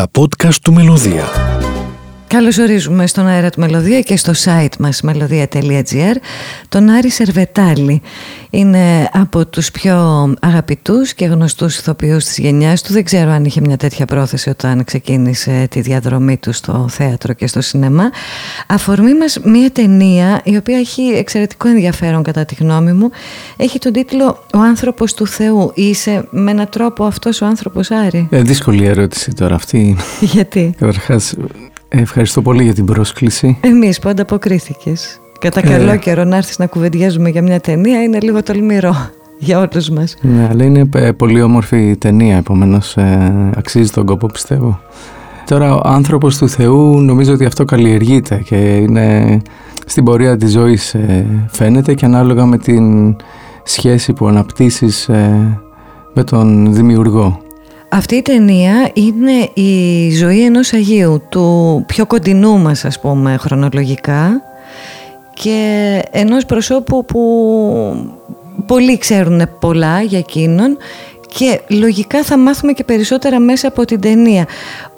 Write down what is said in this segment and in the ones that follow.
Τα podcast του Μελωδία. Καλώς ορίζουμε στον αέρα του Μελωδία και στο site μας μελωδία.gr τον Άρη Σερβετάλη. Είναι από τους πιο αγαπητούς και γνωστούς ηθοποιούς της γενιάς του. Δεν ξέρω αν είχε μια τέτοια πρόθεση όταν ξεκίνησε τη διαδρομή του στο θέατρο και στο σινεμά. Αφορμή μας μια ταινία η οποία έχει εξαιρετικό ενδιαφέρον κατά τη γνώμη μου. Έχει τον τίτλο «Ο άνθρωπος του Θεού». Είσαι με έναν τρόπο αυτός ο άνθρωπος Άρη; Ε, δύσκολη ερώτηση τώρα αυτή. Γιατί; Καταρχάς Ευχαριστώ πολύ για την πρόσκληση. Εμείς που ανταποκρίθηκες. Κατά καλό ε... καιρό να έρθεις να κουβεντιάζουμε για μια ταινία είναι λίγο τολμηρό για όλους μας. Ναι, αλλά είναι ε, πολύ όμορφη ταινία, επομένως ε, αξίζει τον κόπο πιστεύω. Τώρα ο άνθρωπος του Θεού νομίζω ότι αυτό καλλιεργείται και είναι στην πορεία της ζωής ε, φαίνεται και ανάλογα με την σχέση που αναπτύσσεις με τον δημιουργό. Αυτή η ταινία είναι η ζωή ενός Αγίου, του πιο κοντινού μας ας πούμε χρονολογικά και ενός προσώπου που πολλοί ξέρουν πολλά για εκείνον και λογικά θα μάθουμε και περισσότερα μέσα από την ταινία.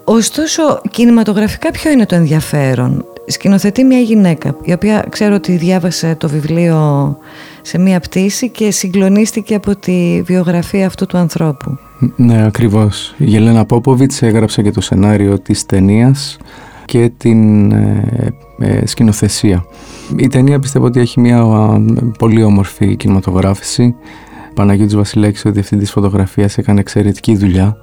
Ωστόσο, κινηματογραφικά ποιο είναι το ενδιαφέρον; Σκηνοθετεί μια γυναίκα, η οποία ξέρω ότι διάβασε το βιβλίο σε μια πτήση και συγκλονίστηκε από τη βιογραφία αυτού του ανθρώπου. Ναι, ακριβώς. Η Γελένα Πόποβιτς έγραψε και το σενάριο της ταινίας και την ε, ε, σκηνοθεσία. Η ταινία πιστεύω ότι έχει μια πολύ όμορφη κινηματογράφηση. Παναγιώτης Βασιλέξης, ο διευθυντής φωτογραφίας, έκανε εξαιρετική δουλειά.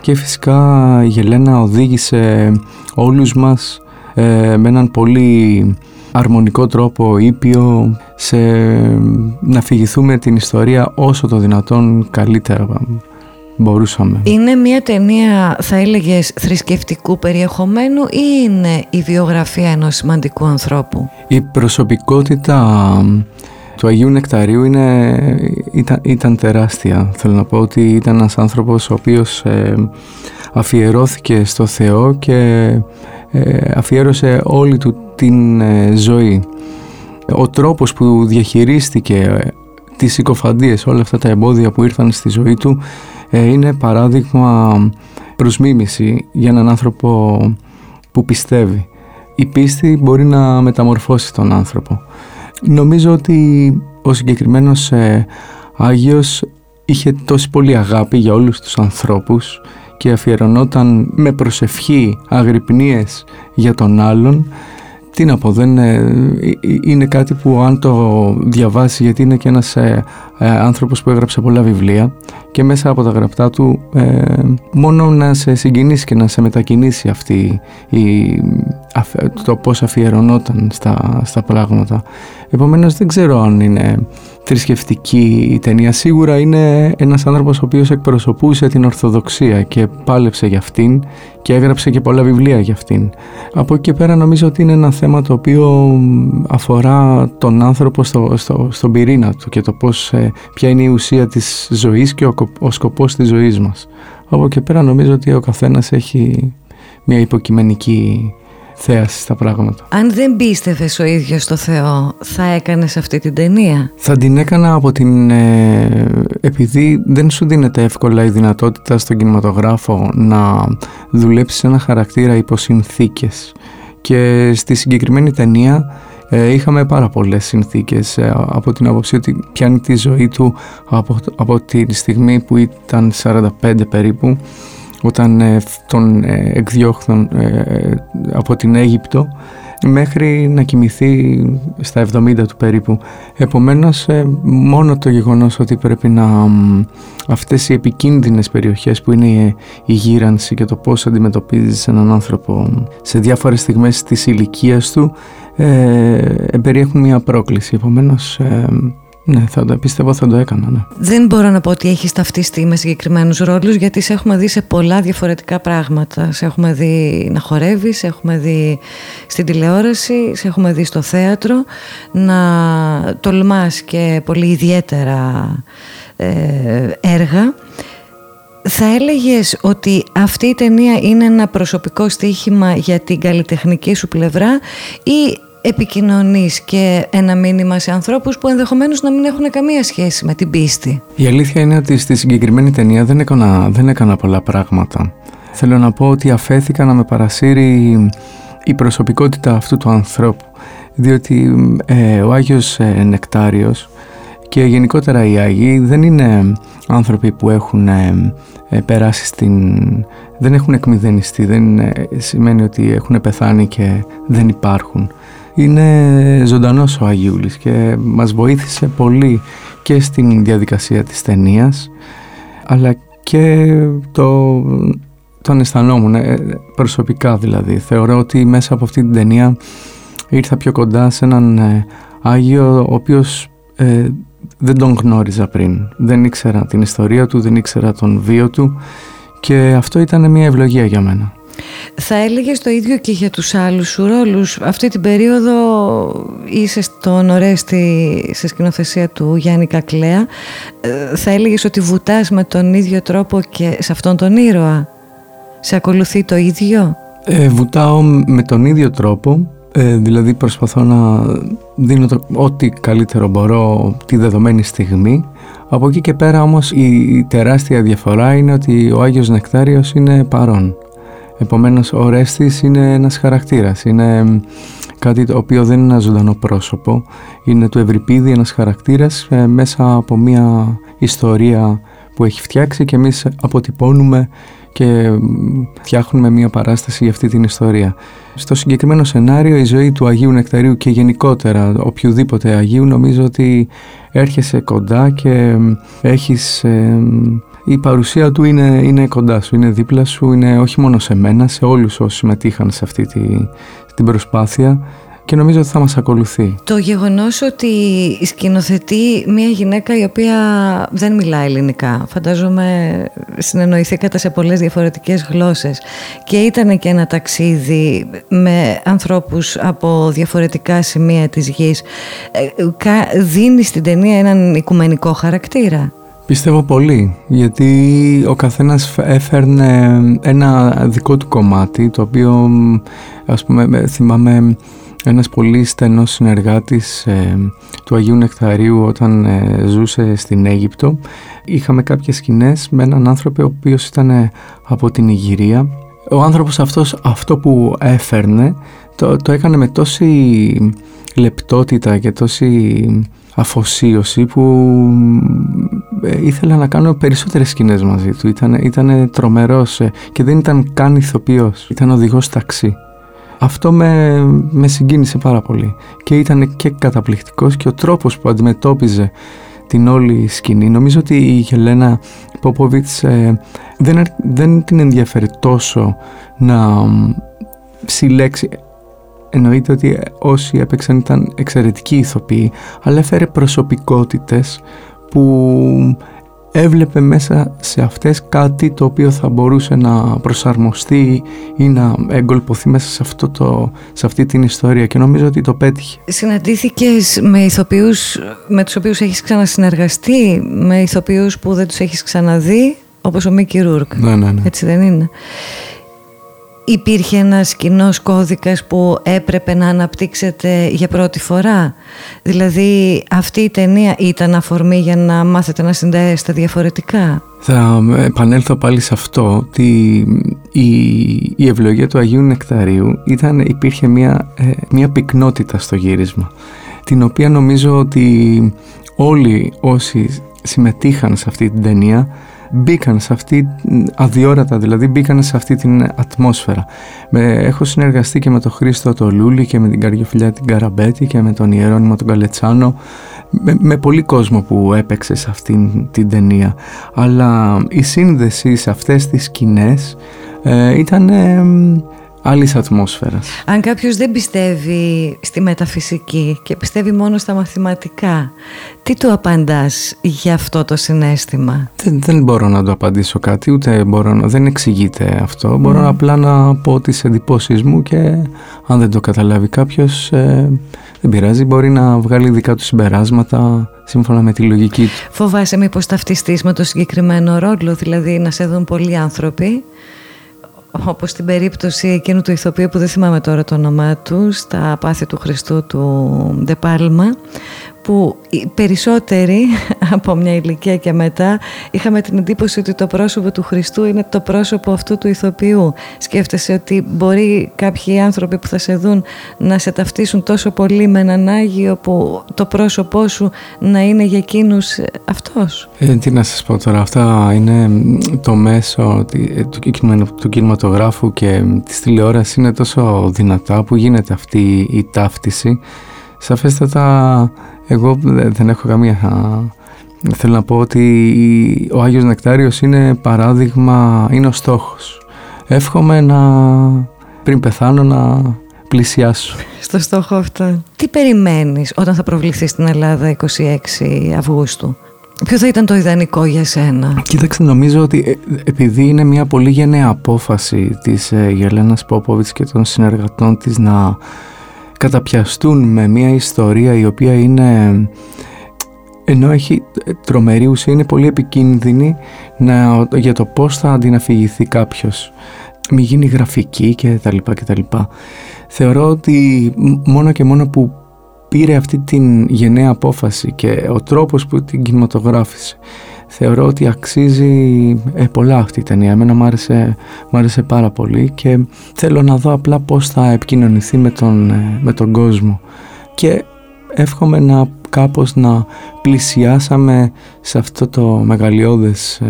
Και φυσικά η Γελένα οδήγησε όλους μας ε, με έναν πολύ αρμονικό τρόπο, ήπιο, σε να φυγηθούμε την ιστορία όσο το δυνατόν καλύτερα μπορούσαμε. Είναι μια ταινία, θα έλεγες, θρησκευτικού περιεχομένου ή είναι η βιογραφία ενός σημαντικού ανθρώπου; Η προσωπικότητα του Αγίου Νεκταρίου είναι, ήταν, ήταν τεράστια. Θέλω να πω ότι ήταν ένας άνθρωπος ο οποίος ε, αφιερώθηκε στο Θεό και ε, αφιέρωσε όλη του την ε, ζωή. Ο τρόπος που διαχειρίστηκε ε, τις συκοφαντίες, όλα αυτά τα εμπόδια που ήρθαν στη ζωή του είναι παράδειγμα προς μίμηση για έναν άνθρωπο που πιστεύει. Η πίστη μπορεί να μεταμορφώσει τον άνθρωπο. Νομίζω ότι ο συγκεκριμένος Άγιος είχε τόση πολύ αγάπη για όλους τους ανθρώπους και αφιερωνόταν με προσευχή αγρυπνίες για τον άλλον. Τι να πω, δεν, είναι κάτι που αν το διαβάσει γιατί είναι και ένας ε, ε, άνθρωπος που έγραψε πολλά βιβλία και μέσα από τα γραπτά του ε, μόνο να σε συγκινήσει και να σε μετακινήσει αυτή η, το πώς αφιερωνόταν στα, στα πράγματα. Επομένως δεν ξέρω αν είναι θρησκευτική η ταινία. Σίγουρα είναι ένας άνθρωπος ο οποίος εκπροσωπούσε την Ορθοδοξία και πάλεψε για αυτήν και έγραψε και πολλά βιβλία για αυτήν. Από εκεί και πέρα νομίζω ότι είναι ένα θέμα το οποίο αφορά τον άνθρωπο στο, στο, στον πυρήνα του και το πώς, ε, ποια είναι η ουσία της ζωής και ο, ο σκοπός της ζωής μας. Από εκεί και πέρα νομίζω ότι ο καθένας έχει μια υποκειμενική θέαση στα πράγματα. Αν δεν πίστευες ο ίδιος στο Θεό, θα έκανες αυτή την ταινία; Θα την έκανα από την... Ε, επειδή δεν σου δίνεται εύκολα η δυνατότητα στον κινηματογράφο να δουλέψεις ένα χαρακτήρα υπό συνθήκες. Και στη συγκεκριμένη ταινία ε, είχαμε πάρα πολλές συνθήκες ε, από την άποψη ότι πιάνει τη ζωή του από, από τη στιγμή που ήταν 45 περίπου όταν ε, τον ε, εκδιώχθουν ε, από την Αίγυπτο μέχρι να κοιμηθεί στα 70 του περίπου. Επομένως, μόνο το γεγονός ότι πρέπει να αυτές οι επικίνδυνες περιοχές που είναι η γύρανση και το πώς αντιμετωπίζεις έναν άνθρωπο σε διάφορες στιγμές της ηλικίας του ε, περιέχουν μια πρόκληση. Επομένως, ναι, θα το, πιστεύω θα το έκανα. Ναι. Δεν μπορώ να πω ότι έχεις ταυτιστεί με συγκεκριμένους ρόλους, γιατί σε έχουμε δει σε πολλά διαφορετικά πράγματα. Σε έχουμε δει να χορεύεις, σε έχουμε δει στην τηλεόραση, σε έχουμε δει στο θέατρο να τολμάς και πολύ ιδιαίτερα ε, έργα. Θα έλεγες ότι αυτή η ταινία είναι ένα προσωπικό στοίχημα για την καλλιτεχνική σου πλευρά ή επικοινωνείς και ένα μήνυμα σε ανθρώπους που ενδεχομένως να μην έχουν καμία σχέση με την πίστη. Η αλήθεια είναι ότι στη συγκεκριμένη ταινία δεν έκανα, δεν έκανα πολλά πράγματα. Θέλω να πω ότι αφέθηκα να με παρασύρει η προσωπικότητα αυτού του ανθρώπου διότι ε, ο Άγιος ε, Νεκτάριος και γενικότερα οι Άγιοι δεν είναι άνθρωποι που έχουν ε, ε, περάσει στην... δεν έχουν εκμυδενιστεί, δεν σημαίνει ότι έχουν πεθάνει και δεν υπάρχουν. Είναι ζωντανός ο Αγίουλης και μας βοήθησε πολύ και στην διαδικασία της ταινίας, αλλά και το, τον αισθανόμουν προσωπικά δηλαδή. Θεωρώ ότι μέσα από αυτή την ταινία ήρθα πιο κοντά σε έναν ε, Άγιο ο οποίος ε, δεν τον γνώριζα πριν. Δεν ήξερα την ιστορία του, δεν ήξερα τον βίο του και αυτό ήταν μια ευλογία για μένα. Θα έλεγες το ίδιο και για τους άλλους σου ρόλους. Αυτή την περίοδο είσαι στον Ορέστη σε σκηνοθεσία του Γιάννη Κακλέα. Ε, θα έλεγες ότι βουτάς με τον ίδιο τρόπο και σε αυτόν τον ήρωα; Σε ακολουθεί το ίδιο; Ε, βουτάω με τον ίδιο τρόπο ε, δηλαδή προσπαθώ να δίνω το, ό,τι καλύτερο μπορώ τη δεδομένη στιγμή. Από εκεί και πέρα όμως η, τεράστια διαφορά είναι ότι ο Άγιος Νεκτάριος είναι παρόν. Επομένως ο Ρέστης είναι ένας χαρακτήρας, είναι κάτι το οποίο δεν είναι ένα ζωντανό πρόσωπο. Είναι το Ευρυπίδη ένας χαρακτήρας ε, μέσα από μια ιστορία που έχει φτιάξει και εμείς αποτυπώνουμε και φτιάχνουμε μια παράσταση για αυτή την ιστορία. Στο συγκεκριμένο σενάριο η ζωή του Αγίου Νεκταρίου και γενικότερα οποιοδήποτε Αγίου νομίζω ότι έρχεσαι κοντά και έχεις... η παρουσία του είναι, είναι κοντά σου, είναι δίπλα σου, είναι όχι μόνο σε μένα, σε όλους όσοι συμμετείχαν σε αυτή τη, την προσπάθεια και νομίζω ότι θα μας ακολουθεί. Το γεγονός ότι σκηνοθετεί μια γυναίκα η οποία δεν μιλά ελληνικά, φαντάζομαι συνεννοηθήκατε σε πολλές διαφορετικές γλώσσες και ήταν και ένα ταξίδι με ανθρώπους από διαφορετικά σημεία της γης, ε, δίνει στην ταινία έναν οικουμενικό χαρακτήρα. Πιστεύω πολύ, γιατί ο καθένας έφερνε ένα δικό του κομμάτι, το οποίο ας πούμε θυμάμαι ένας πολύ στενός συνεργάτης ε, του Αγίου Νεκταρίου όταν ε, ζούσε στην Αίγυπτο. Είχαμε κάποιες σκηνές με έναν άνθρωπο ο οποίος ήταν ε, από την Ιγυρία. Ο άνθρωπος αυτός αυτό που έφερνε το, το έκανε με τόση λεπτότητα και τόση αφοσίωση που ήθελα να κάνω περισσότερες σκηνές μαζί του. Ήταν, ήταν τρομερός και δεν ήταν καν ηθοποιός, ήταν οδηγός ταξί. Αυτό με, με συγκίνησε πάρα πολύ και ήταν και καταπληκτικός και ο τρόπος που αντιμετώπιζε την όλη σκηνή. Νομίζω ότι η Γελένα Πόποβιτς ε, δεν, δεν την ενδιαφέρει τόσο να συλλέξει εννοείται ότι όσοι έπαιξαν ήταν εξαιρετικοί ηθοποιοί αλλά έφερε προσωπικότητες που έβλεπε μέσα σε αυτές κάτι το οποίο θα μπορούσε να προσαρμοστεί ή να εγκολποθεί μέσα σε, αυτό το, σε αυτή την ιστορία και νομίζω ότι το πέτυχε. Συναντήθηκες με ηθοποιούς με τους οποίους έχεις ξανασυνεργαστεί, με ηθοποιούς που δεν τους έχεις ξαναδεί, όπως ο Μίκη Ρούρκ. Ναι, ναι, ναι. Έτσι δεν είναι; Υπήρχε ένας κοινός κώδικας που έπρεπε να αναπτύξετε για πρώτη φορά; Δηλαδή αυτή η ταινία ήταν αφορμή για να μάθετε να συνδέεστε διαφορετικά; Θα επανέλθω πάλι σε αυτό ότι η, η ευλογία του Αγίου Νεκταρίου ήταν, υπήρχε μια, ε, μια πυκνότητα στο γύρισμα την οποία νομίζω ότι όλοι όσοι συμμετείχαν σε αυτή την ταινία μπήκαν σε αυτή, αδιόρατα δηλαδή, μπήκαν σε αυτή την ατμόσφαιρα. Με, έχω συνεργαστεί και με τον Χρήστο το Λούλη και με την Καριοφιλιά την Καραμπέτη και με τον Ιερώνυμο τον Καλετσάνο, με, με πολύ κόσμο που έπαιξε σε αυτή την ταινία. Αλλά η σύνδεση σε αυτές τις σκηνές ε, ήταν άλλης ατμόσφαιρας. Αν κάποιος δεν πιστεύει στη μεταφυσική και πιστεύει μόνο στα μαθηματικά, τι του απαντάς για αυτό το συνέστημα; Δεν, δεν μπορώ να το απαντήσω κάτι, ούτε μπορώ να, δεν εξηγείται αυτό. Μπορώ απλά να πω τις εντυπώσεις μου και αν δεν το καταλάβει κάποιος, ε, δεν πειράζει, μπορεί να βγάλει δικά του συμπεράσματα σύμφωνα με τη λογική του. Φοβάσαι μήπως ταυτιστείς με το συγκεκριμένο ρόλο, δηλαδή να σε δουν πολλοί άνθρωποι; Όπως στην περίπτωση εκείνου του ηθοποιού που δεν θυμάμαι τώρα το όνομά του στα πάθη του Χριστού του Ντεπάλμα που οι περισσότεροι από μια ηλικία και μετά είχαμε την εντύπωση ότι το πρόσωπο του Χριστού είναι το πρόσωπο αυτού του ηθοποιού. Σκέφτεσαι ότι μπορεί κάποιοι άνθρωποι που θα σε δουν να σε ταυτίσουν τόσο πολύ με έναν Άγιο που το πρόσωπό σου να είναι για εκείνους αυτός; Ε, τι να σας πω τώρα, αυτά είναι το μέσο του κινηματογράφου και της τηλεόρασης είναι τόσο δυνατά που γίνεται αυτή η ταύτιση. Σαφέστατα εγώ δεν έχω καμία... Θέλω να πω ότι ο Άγιος Νεκτάριος είναι παράδειγμα, είναι ο στόχος. Εύχομαι να πριν πεθάνω να πλησιάσω. Στο στόχο αυτό. Τι περιμένεις όταν θα προβληθείς στην Ελλάδα 26 Αυγούστου; Ποιο θα ήταν το ιδανικό για σένα; Κοίταξε, νομίζω ότι ε, επειδή είναι μια πολύ γενναία απόφαση της ε, Γελένας Πόποβιτς και των συνεργατών της να καταπιαστούν με μια ιστορία η οποία είναι ενώ έχει τρομερή ουσία είναι πολύ επικίνδυνη να, για το πώς θα αντιναφηγηθεί κάποιος μη γίνει γραφική και τα λοιπά και τα λοιπά. Θεωρώ ότι μόνο και μόνο που πήρε αυτή την γενναία απόφαση και ο τρόπος που την κινηματογράφησε θεωρώ ότι αξίζει ε, πολλά αυτή η ταινία. Εμένα μου άρεσε, άρεσε πάρα πολύ και θέλω να δω απλά πώς θα επικοινωνηθεί με τον, ε, με τον κόσμο. Και εύχομαι να κάπως να πλησιάσαμε σε αυτό το μεγαλειώδες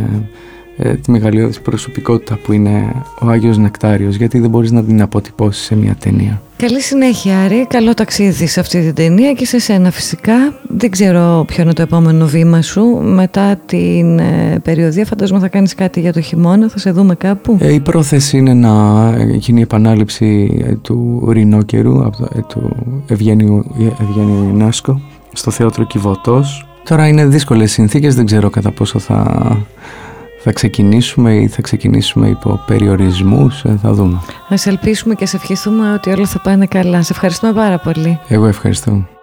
ε, ε, τη μεγαλειώδης προσωπικότητα που είναι ο Άγιος Νεκτάριος γιατί δεν μπορείς να την αποτυπώσεις σε μια ταινία. Καλή συνέχεια Άρη, καλό ταξίδι σε αυτή την ταινία και σε σένα φυσικά. Δεν ξέρω ποιο είναι το επόμενο βήμα σου. Μετά την ε, περιοδία φαντάζομαι θα κάνεις κάτι για το χειμώνα, θα σε δούμε κάπου. Ε, η πρόθεση είναι να γίνει η επανάληψη ε, του Ρινόκερου, ε, του Ευγένιου, Ευγένιου Ινάσκο, στο Θέατρο Κιβωτός. Τώρα είναι δύσκολες συνθήκες, δεν ξέρω κατά πόσο θα θα ξεκινήσουμε ή θα ξεκινήσουμε υπό περιορισμούς, ε, θα δούμε. Ας ελπίσουμε και σε ευχηθούμε ότι όλα θα πάνε καλά. Σε ευχαριστούμε πάρα πολύ. Εγώ ευχαριστώ.